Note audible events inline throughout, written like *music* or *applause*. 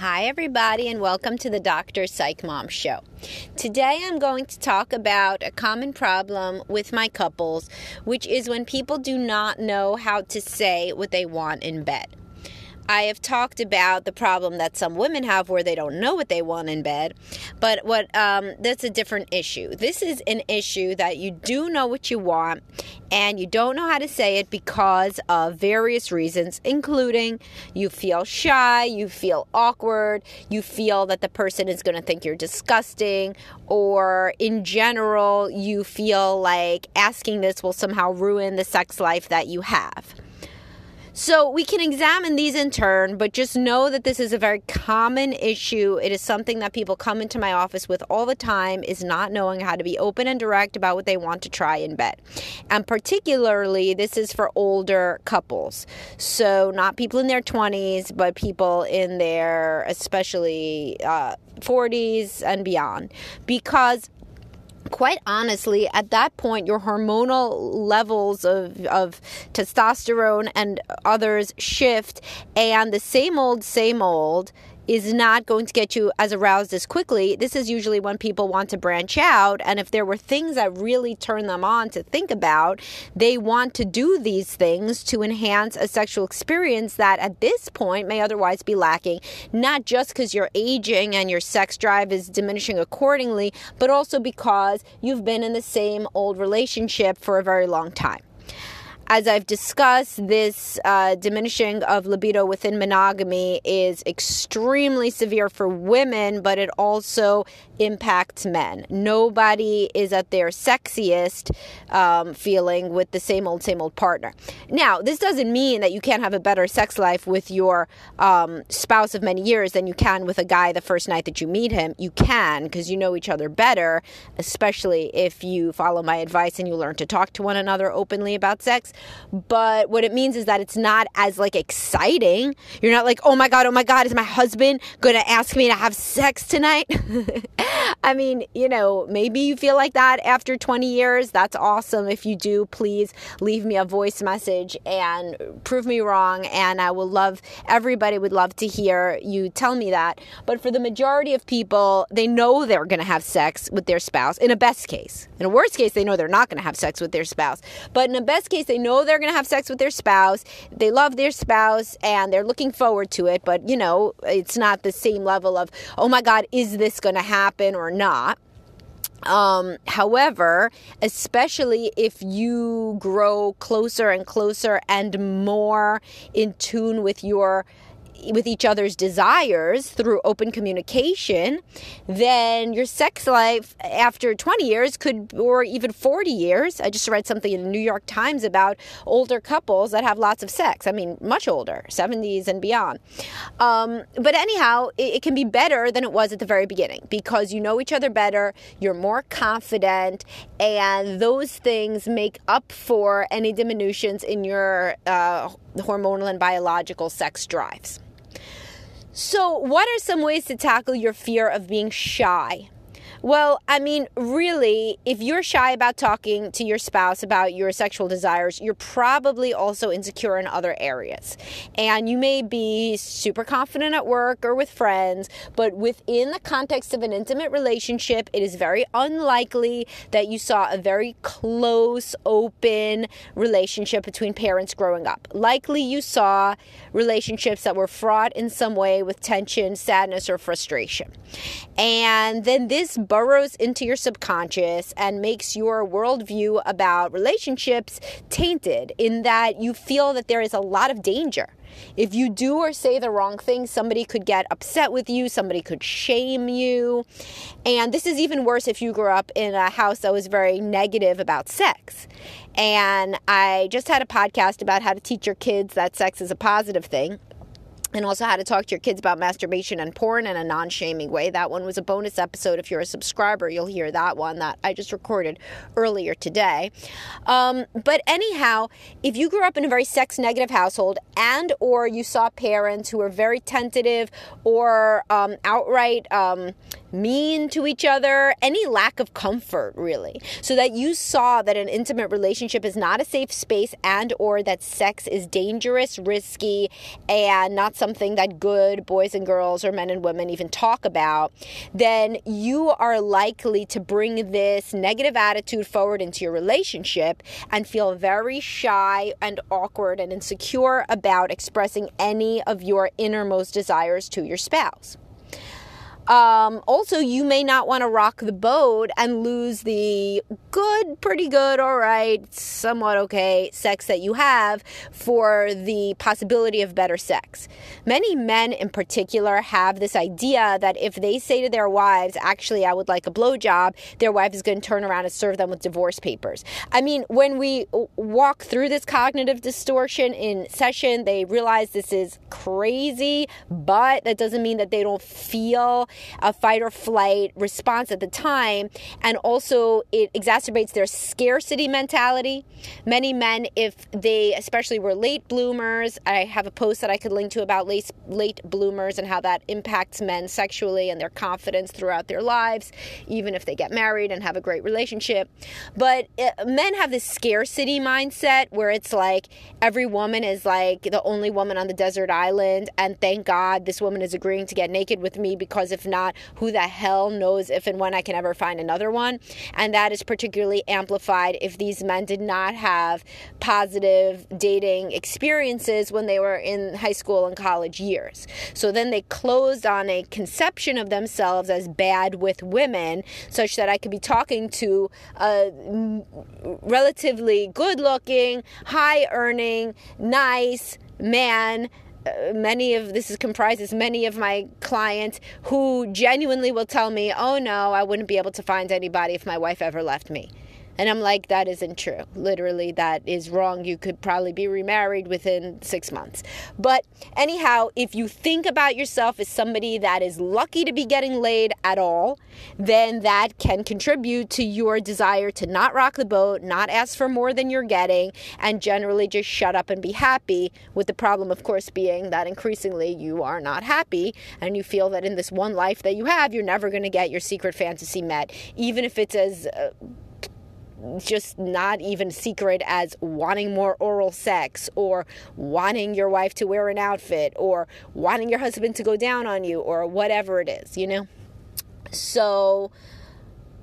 Hi, everybody, and welcome to the Dr. Psych Mom Show. Today, I'm going to talk about a common problem with my couples, which is when people do not know how to say what they want in bed. I have talked about the problem that some women have where they don't know what they want in bed, but what um, that's a different issue. This is an issue that you do know what you want and you don't know how to say it because of various reasons, including you feel shy, you feel awkward, you feel that the person is going to think you're disgusting, or in general, you feel like asking this will somehow ruin the sex life that you have. So we can examine these in turn, but just know that this is a very common issue. It is something that people come into my office with all the time is not knowing how to be open and direct about what they want to try in bed. And particularly this is for older couples. So not people in their 20s, but people in their especially uh, 40s and beyond. Because quite honestly, at that point, your hormonal levels of, of testosterone and others shift, and the same old, same old is not going to get you as aroused as quickly. This is usually when people want to branch out. And if there were things that really turn them on to think about, they want to do these things to enhance a sexual experience that at this point may otherwise be lacking, not just because you're aging and your sex drive is diminishing accordingly, but also because you've been in the same old relationship for a very long time. As I've discussed, this uh, diminishing of libido within monogamy is extremely severe for women, but it also impacts men. Nobody is at their sexiest um, feeling with the same old, same old partner. Now, this doesn't mean that you can't have a better sex life with your um, spouse of many years than you can with a guy the first night that you meet him. You can because you know each other better, especially if you follow my advice and you learn to talk to one another openly about sex. But what it means is that it's not as like exciting. You're not like, oh my God, oh my God, is my husband going to ask me to have sex tonight? *laughs* *laughs* I mean, you know, maybe you feel like that after 20 years. That's awesome. If you do, please leave me a voice message and prove me wrong. And I will love, everybody would love to hear you tell me that. But for the majority of people, they know they're going to have sex with their spouse in a best case. In a worst case, they know they're not going to have sex with their spouse. But in a best case, they know they're going to have sex with their spouse. They love their spouse and they're looking forward to it. But, you know, it's not the same level of, oh my God, is this going to happen or not? Um, however, especially if you grow closer and closer and more in tune with your with each other's desires through open communication, then your sex life after 20 years could, or even 40 years. I just read something in the New York Times about older couples that have lots of sex. I mean, much older, 70s and beyond. Um, but anyhow, it, it can be better than it was at the very beginning because you know each other better, you're more confident, and those things make up for any diminutions in your uh, hormonal and biological sex drives. So, what are some ways to tackle your fear of being shy? Well, I mean, really, if you're shy about talking to your spouse about your sexual desires, you're probably also insecure in other areas. And you may be super confident at work or with friends, but within the context of an intimate relationship, it is very unlikely that you saw a very close, open relationship between parents growing up. Likely you saw relationships that were fraught in some way with tension, sadness, or frustration. And then this burrows into your subconscious and makes your worldview about relationships tainted in that you feel that there is a lot of danger. If you do or say the wrong thing, somebody could get upset with you, somebody could shame you. And this is even worse if you grew up in a house that was very negative about sex. And I just had a podcast about how to teach your kids that sex is a positive thing and also how to talk to your kids about masturbation and porn in a non shaming way. That one was a bonus episode. If you're a subscriber, you'll hear that one that I just recorded earlier today. Um, but anyhow, if you grew up in a very sex negative household and or you saw parents who were very tentative or um, outright um, mean to each other, any lack of comfort really. So that you saw that an intimate relationship is not a safe space and or that sex is dangerous, risky, and not something that good boys and girls or men and women even talk about, then you are likely to bring this negative attitude forward into your relationship and feel very shy and awkward and insecure about expressing any of your innermost desires to your spouse. Um, also, you may not want to rock the boat and lose the good, pretty good, all right, somewhat okay sex that you have for the possibility of better sex. Many men in particular have this idea that if they say to their wives, actually, I would like a blowjob, their wife is going to turn around and serve them with divorce papers. I mean, when we walk through this cognitive distortion in session, they realize this is crazy, but that doesn't mean that they don't feel a fight or flight response at the time. And also, it exacerbates their scarcity mentality. Many men, if they especially were late bloomers, I have a post that I could link to about late, late bloomers and how that impacts men sexually and their confidence throughout their lives, even if they get married and have a great relationship. But uh, men have this scarcity mindset where it's like every woman is like the only woman on the desert island, and thank God this woman is agreeing to get naked with me because if not, who the hell knows if and when I can ever find another one? And that is particularly amplified if these men did not have positive dating experiences when they were in high school and college years. So then they closed on a conception of themselves as bad with women, such that I could be talking to a relatively good looking, high earning, nice man Uh, many of this is comprises many of my clients who genuinely will tell me, "Oh no, I wouldn't be able to find anybody if my wife ever left me." And I'm like, that isn't true. Literally, that is wrong. You could probably be remarried within six months. But anyhow, if you think about yourself as somebody that is lucky to be getting laid at all, then that can contribute to your desire to not rock the boat, not ask for more than you're getting, and generally just shut up and be happy. With the problem, of course, being that increasingly you are not happy and you feel that in this one life that you have, you're never going to get your secret fantasy met, even if it's as uh, just not even secret as wanting more oral sex or wanting your wife to wear an outfit or wanting your husband to go down on you or whatever it is, you know? So,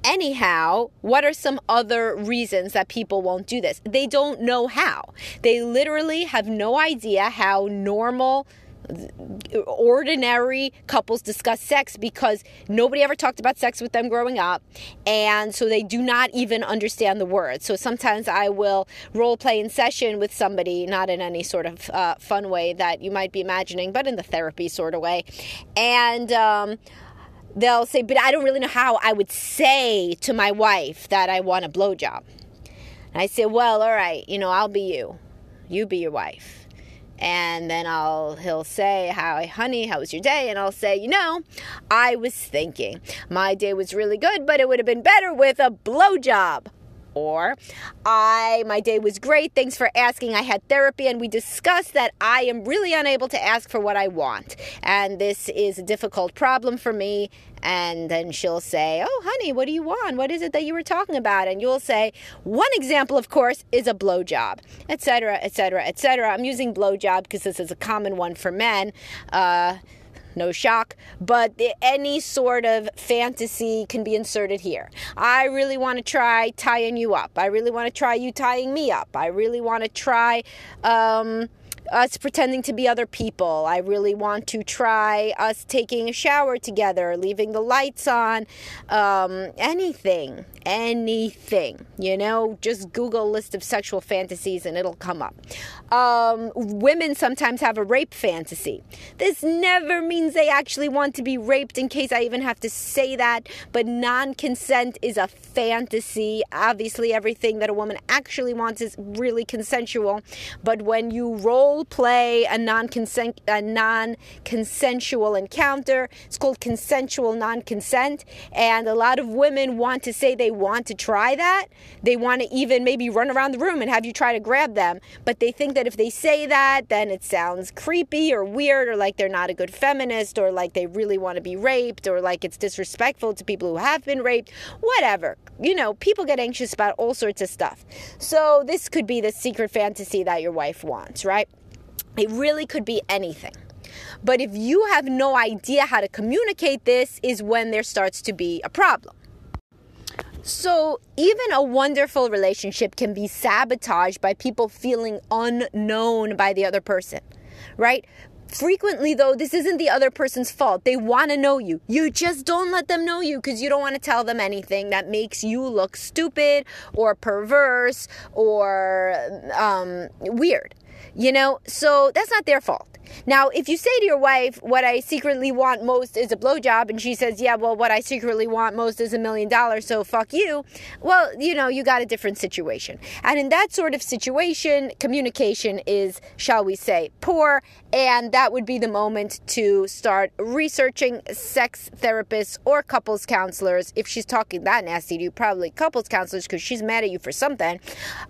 anyhow, what are some other reasons that people won't do this? They don't know how. They literally have no idea how normal ordinary couples discuss sex because nobody ever talked about sex with them growing up and so they do not even understand the words. So sometimes i will role play in session with somebody not in any sort of uh, fun way that you might be imagining but in the therapy sort of way. And um, they'll say but i don't really know how i would say to my wife that i want a blowjob. And i say well all right you know i'll be you. You be your wife and then I'll he'll say, "Hi, honey, how was your day?" And I'll say, "You know, I was thinking my day was really good, but it would have been better with a blowjob." Or, I, my day was great. Thanks for asking. I had therapy and we discussed that I am really unable to ask for what I want. And this is a difficult problem for me. And then she'll say, Oh, honey, what do you want? What is it that you were talking about? And you'll say, One example, of course, is a blowjob, etc., etc., etc. I'm using blowjob because this is a common one for men. Uh, no shock, but any sort of fantasy can be inserted here. I really want to try tying you up. I really want to try you tying me up. I really want to try um, us pretending to be other people. I really want to try us taking a shower together, leaving the lights on, um, anything, anything. You know, just Google list of sexual fantasies and it'll come up. Um, women sometimes have a rape fantasy. This never means they actually want to be raped, in case I even have to say that, but non consent is a fantasy. Obviously, everything that a woman actually wants is really consensual, but when you role play a non consent a non consensual encounter, it's called consensual non consent, and a lot of women want to say they want to try that. They want to even maybe run around the room and have you try to grab them, but they think that if they say that, then it sounds creepy or weird or like they're not a good feminist or like they really want to be raped or like it's disrespectful to people who have been raped, whatever. You know, people get anxious about all sorts of stuff. So this could be the secret fantasy that your wife wants, right? It really could be anything. But if you have no idea how to communicate this, is when there starts to be a problem. So, even a wonderful relationship can be sabotaged by people feeling unknown by the other person, right? Frequently, though, this isn't the other person's fault. They want to know you. You just don't let them know you because you don't want to tell them anything that makes you look stupid or perverse or um, weird. You know, so that's not their fault. Now, if you say to your wife, What I secretly want most is a blowjob, and she says, Yeah, well, what I secretly want most is a million dollars, so fuck you, well, you know, you got a different situation. And in that sort of situation, communication is, shall we say, poor, and that would be the moment to start researching sex therapists or couples counselors. If she's talking that nasty to you, probably couples counselors because she's mad at you for something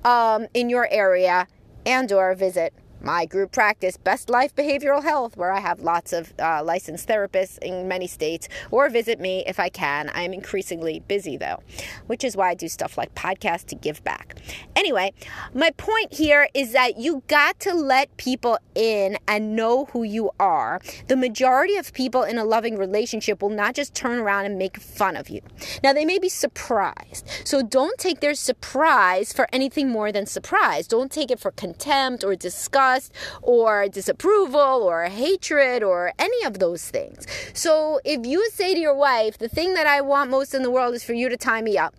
um, in your area and or visit my group practice, Best Life Behavioral Health, where I have lots of uh, licensed therapists in many states, or visit me if I can. I'm increasingly busy though, which is why I do stuff like podcasts to give back. Anyway, my point here is that you got to let people in and know who you are. The majority of people in a loving relationship will not just turn around and make fun of you. Now, they may be surprised. So don't take their surprise for anything more than surprise. Don't take it for contempt or disgust or disapproval or hatred or any of those things. So if you say to your wife, the thing that I want most in the world is for you to tie me up,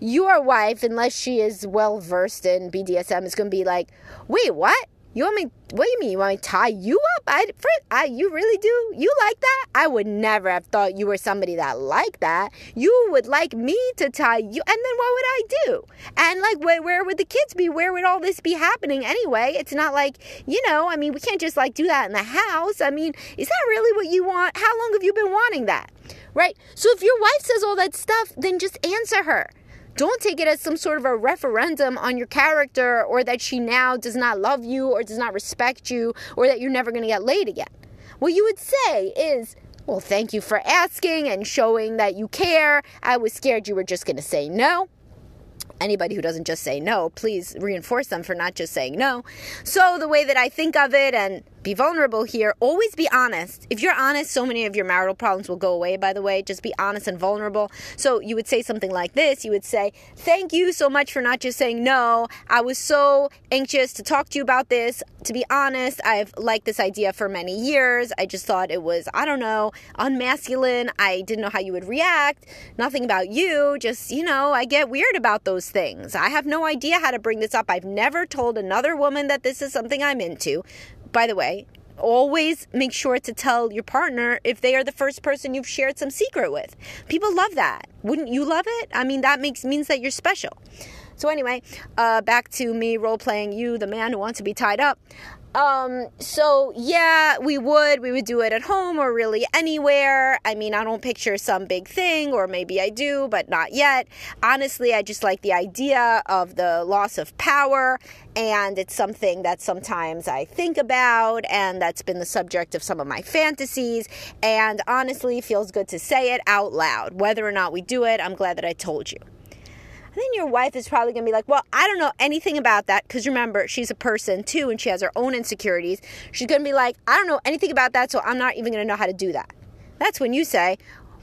your wife, unless she is well versed in BDSM, is going to be like, wait, what? You want me? What do you mean? You want me to tie you up? I, I, you really do? You like that? I would never have thought you were somebody that liked that. You would like me to tie you, and then what would I do? And like, where, where would the kids be? Where would all this be happening anyway? It's not like you know. I mean, we can't just like do that in the house. I mean, is that really what you want? How long have you been wanting that? Right? So if your wife says all that stuff, then just answer her. Don't take it as some sort of a referendum on your character or that she now does not love you or does not respect you or that you're never going to get laid again. What you would say is, well, thank you for asking and showing that you care. I was scared you were just going to say no anybody who doesn't just say no, please reinforce them for not just saying no. So, the way that I think of it and be vulnerable here. Always be honest. If you're honest, so many of your marital problems will go away, by the way. Just be honest and vulnerable. So you would say something like this You would say, Thank you so much for not just saying no. I was so anxious to talk to you about this. To be honest, I've liked this idea for many years. I just thought it was, I don't know, unmasculine. I didn't know how you would react. Nothing about you. Just, you know, I get weird about those things. I have no idea how to bring this up. I've never told another woman that this is something I'm into by the way, always make sure to tell your partner if they are the first person you've shared some secret with. People love that. Wouldn't you love it? I mean, that makes means that you're special. So anyway, uh, back to me role playing you, the man who wants to be tied up. Um, so yeah, we would. We would do it at home or really anywhere. I mean, I don't picture some big thing, or maybe I do, but not yet. Honestly, I just like the idea of the loss of power, and it's something that sometimes I think about, and that's been the subject of some of my fantasies. And honestly, feels good to say it out loud. Whether or not we do it, I'm glad that I told you then your wife is probably going to be like, well, I don't know anything about that. Because remember, she's a person too and she has her own insecurities. She's going to be like, I don't know anything about that, so I'm not even going to know how to do that. That's when you say,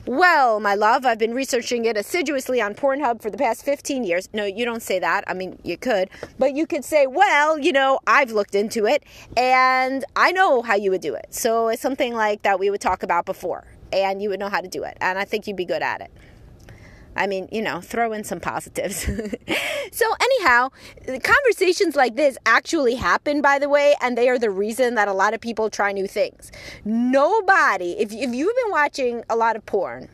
Well, my love, I've been researching it assiduously on Pornhub for the past 15 years. No, you don't say that. I mean, you could. But you could say, well, you know, I've looked into it and I know how you would do it. So it's something like that we would talk about before and you would know how to do it. And I think you'd be good at it. I mean, you know, throw in some positives. *laughs* so, anyhow, conversations like this actually happen, by the way, and they are the reason that a lot of people try new things. Nobody, if, if you've been watching a lot of porn,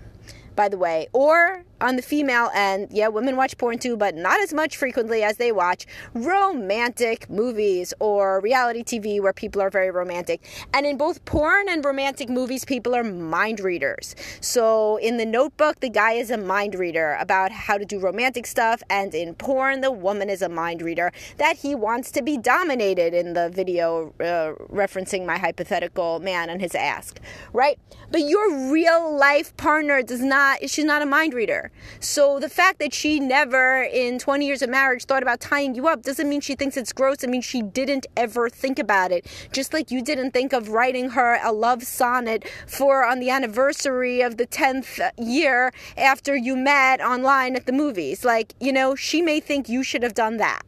by the way, or on the female end, yeah, women watch porn too, but not as much frequently as they watch romantic movies or reality TV where people are very romantic. And in both porn and romantic movies, people are mind readers. So in the notebook, the guy is a mind reader about how to do romantic stuff, and in porn, the woman is a mind reader that he wants to be dominated in the video uh, referencing my hypothetical man and his ask, right? But your real life partner does not, she's not a mind reader. So the fact that she never in 20 years of marriage thought about tying you up doesn't mean she thinks it's gross. It means she didn't ever think about it. Just like you didn't think of writing her a love sonnet for on the anniversary of the 10th year after you met online at the movies. Like, you know, she may think you should have done that.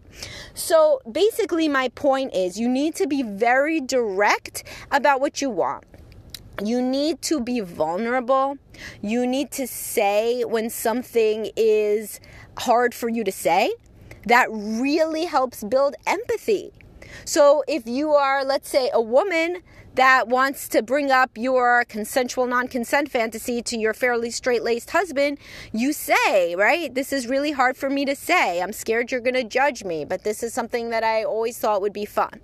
So basically, my point is you need to be very direct about what you want you need to be vulnerable. You need to say when something is hard for you to say. That really helps build empathy. So if you are, let's say, a woman that wants to bring up your consensual non consent fantasy to your fairly straight laced husband, you say, right? This is really hard for me to say. I'm scared you're going to judge me, but this is something that I always thought would be fun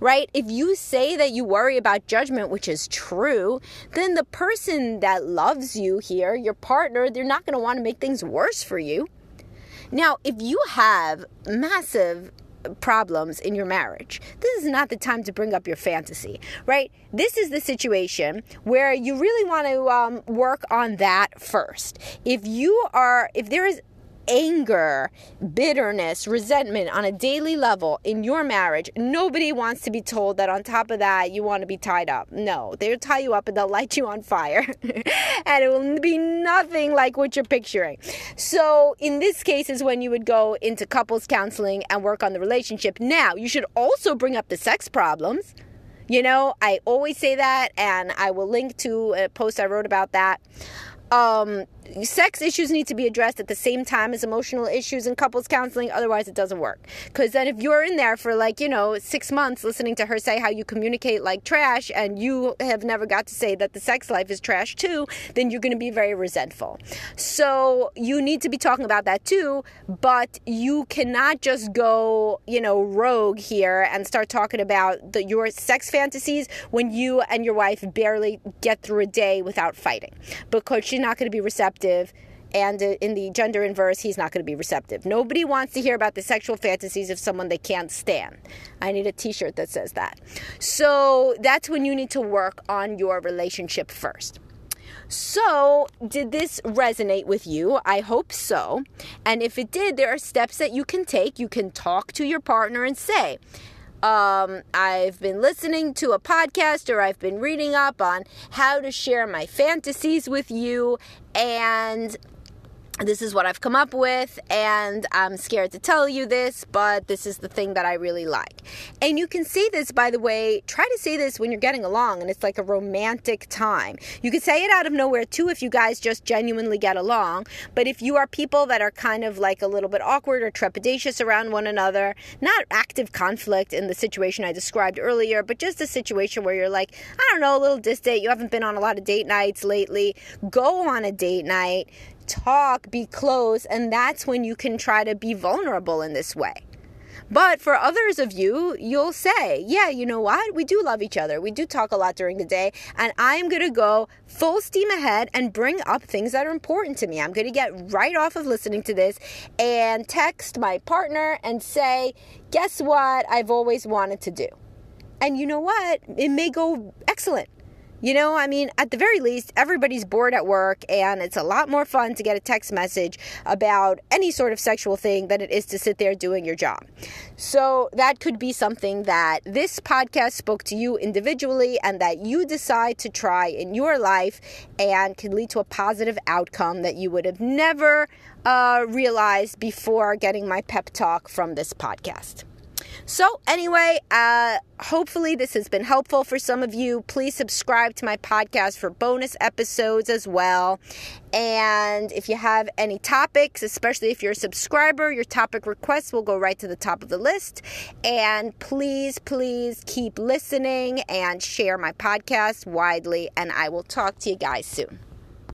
right? If you say that you worry about judgment, which is true, then the person that loves you here, your partner, they're not going to want to make things worse for you. Now, if you have massive problems in your marriage. This is not the time to bring up your fantasy, right? This is the situation where you really want to um, work on that first. If you are, if there is anger, bitterness, resentment on a daily level in your marriage, nobody wants to be told that on top of that you want to be tied up. No, they'll tie you up and they'll light you on fire. *laughs* and it will be nothing like what you're picturing. So, in this case, is when you would go into couples counseling and work on the relationship. Now, you should also bring up the sex problems. You know, I always say that, and I will link to a post I wrote about that. Um, sex issues need to be addressed at the same time as emotional issues in couples counseling otherwise it doesn't work. Because then if you're in there for like you know six months listening to her say how you communicate like trash and you have never got to say that the sex life is trash too then you're going to be very resentful. So you need to be talking about that too but you cannot just go you know rogue here and start talking about the, your sex fantasies when you and your wife barely get through a day without fighting because she's not going to be receptive receptive and uh, in the gender inverse, he's not going to be receptive. Nobody wants to hear about the sexual fantasies of someone they can't stand. I need a t shirt that says that. So that's when you need to work on your relationship first. So, did this resonate with you? I hope so. And if it did, there are steps that you can take. You can talk to your partner and say, um, I've been listening to a podcast or I've been reading up on how to share my fantasies with you, and this is what I've come up with, and I'm scared to tell you this, but this is the thing that I really like. And you can say this, by the way, try to say this when you're getting along and it's like a romantic time. You can say it out of nowhere too if you guys just genuinely get along, but if you are people that are kind of like a little bit awkward or trepidatious around one another, not active conflict in the situation I described earlier, but just a situation where you're like, I don't know, a little distant, you haven't been on a lot of date nights lately, go on a date night talk, be close, and that's when you can try to be vulnerable in this way. But for others of you, you'll say, yeah, you know what? We do love each other. We do talk a lot during the day. And I'm going to go full steam ahead and bring up things that are important to me. I'm going to get right off of listening to this and text my partner and say, guess what? I've always wanted to do. And you know what? It may go excellent You know, I mean, at the very least, everybody's bored at work, and it's a lot more fun to get a text message about any sort of sexual thing than it is to sit there doing your job. So, that could be something that this podcast spoke to you individually and that you decide to try in your life and can lead to a positive outcome that you would have never uh, realized before getting my pep talk from this podcast. So, anyway, uh, hopefully this has been helpful for some of you. Please subscribe to my podcast for bonus episodes as well. And if you have any topics, especially if you're a subscriber, your topic requests will go right to the top of the list. And please, please keep listening and share my podcast widely. And I will talk to you guys soon.